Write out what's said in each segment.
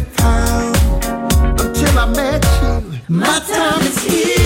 pound until I met you. My time is here.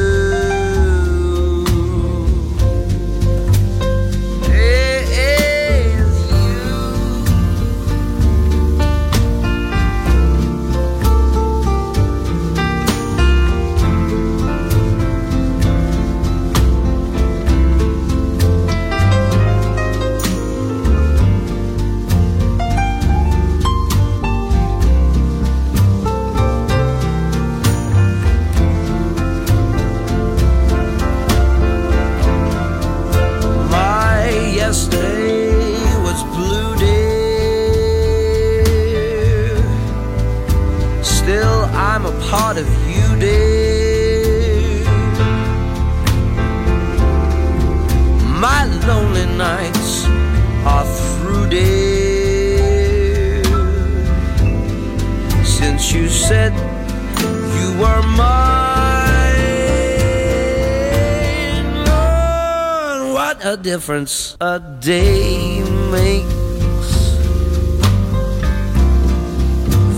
Said you were mine, Lord, what a difference a day makes.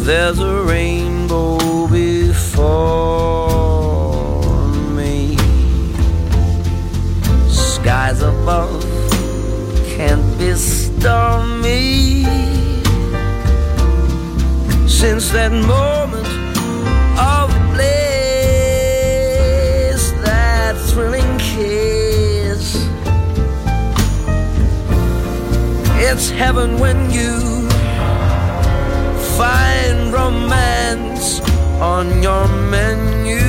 There's a rainbow before me. Skies above can't be stormy. Since that moment of bliss, that thrilling kiss. It's heaven when you find romance on your menu.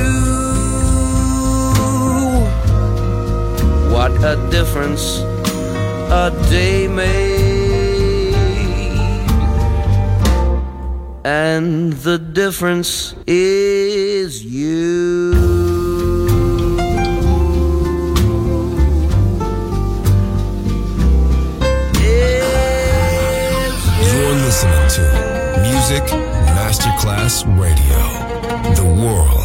What a difference a day made. And the difference is you. You're listening to Music Masterclass Radio, the world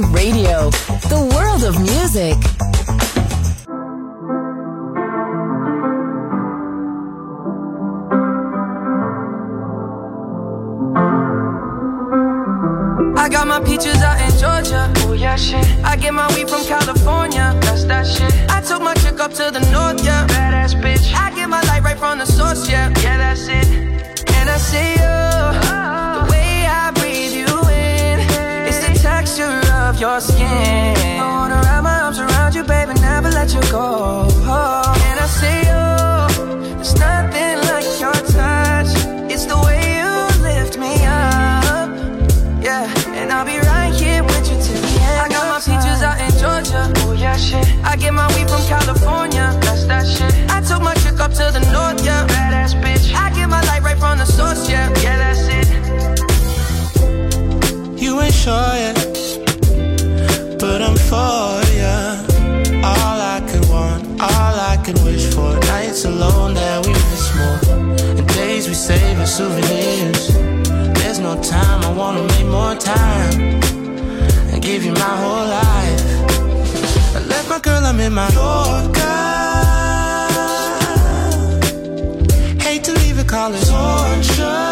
Radio, souvenirs. There's no time, I wanna make more time and give you my whole life. I left my girl, I'm in my Yorker. Hate to leave it, call it torture.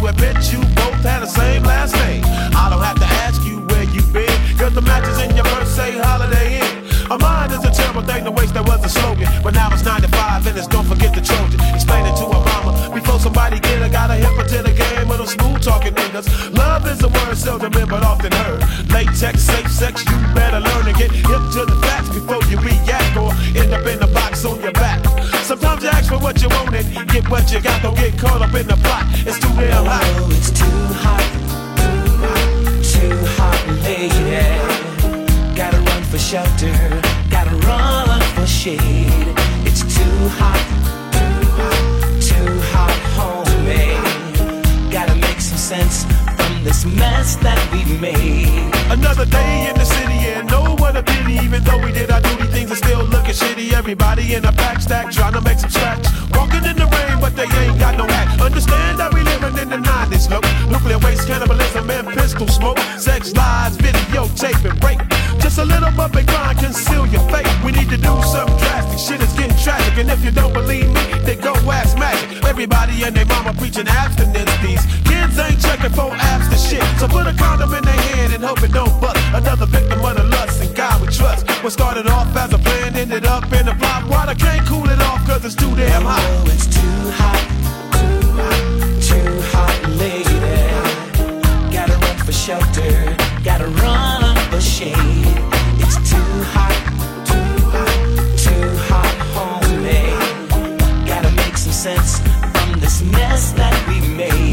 Ashamed bet you both had the same last name. I don't have to ask you where you've been cause the matches in your say Holiday Inn. A mind is a terrible thing to waste, that was a slogan. But now it's 95 and it's don't forget the Trojan. Explain it to a mama before somebody get her. Gotta hip her to the game with them smooth talking niggas. Love is a word seldom but often heard. Latex, safe sex, you better learn to get hip to the facts before you react or end up in the box on your back. Sometimes you ask for what you want and get what you got. Don't get caught up in the plot. That we made. Another day in the city and no one a pity. Even though we did our duty, things are still looking shitty. Everybody in a pack stack trying to make some scratch. Walking in the rain, but they ain't got no hat. Understand that we living in the 90s, look. Nuclear waste, cannibalism, and pistol smoke. Sex lies, videotape, and rape. Just a little bump and grind, conceal your fate. We need to do something drastic. Shit is getting tragic. And if you don't believe me, then go ask magic. Everybody and their mama preaching abstinence. These kids ain't checking for apps to shit. So put a condom in their hand and hope it don't bust. Another victim of the lust and God we trust. What started off as a plan ended up in a flop. Water can't cool it off cause it's too damn hot. Oh, it's too hot, too hot, lady. Gotta run for shelter, gotta run for shade. It's too hot, too hot, too hot, homie. Gotta make some sense from this mess that we made.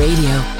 Radio.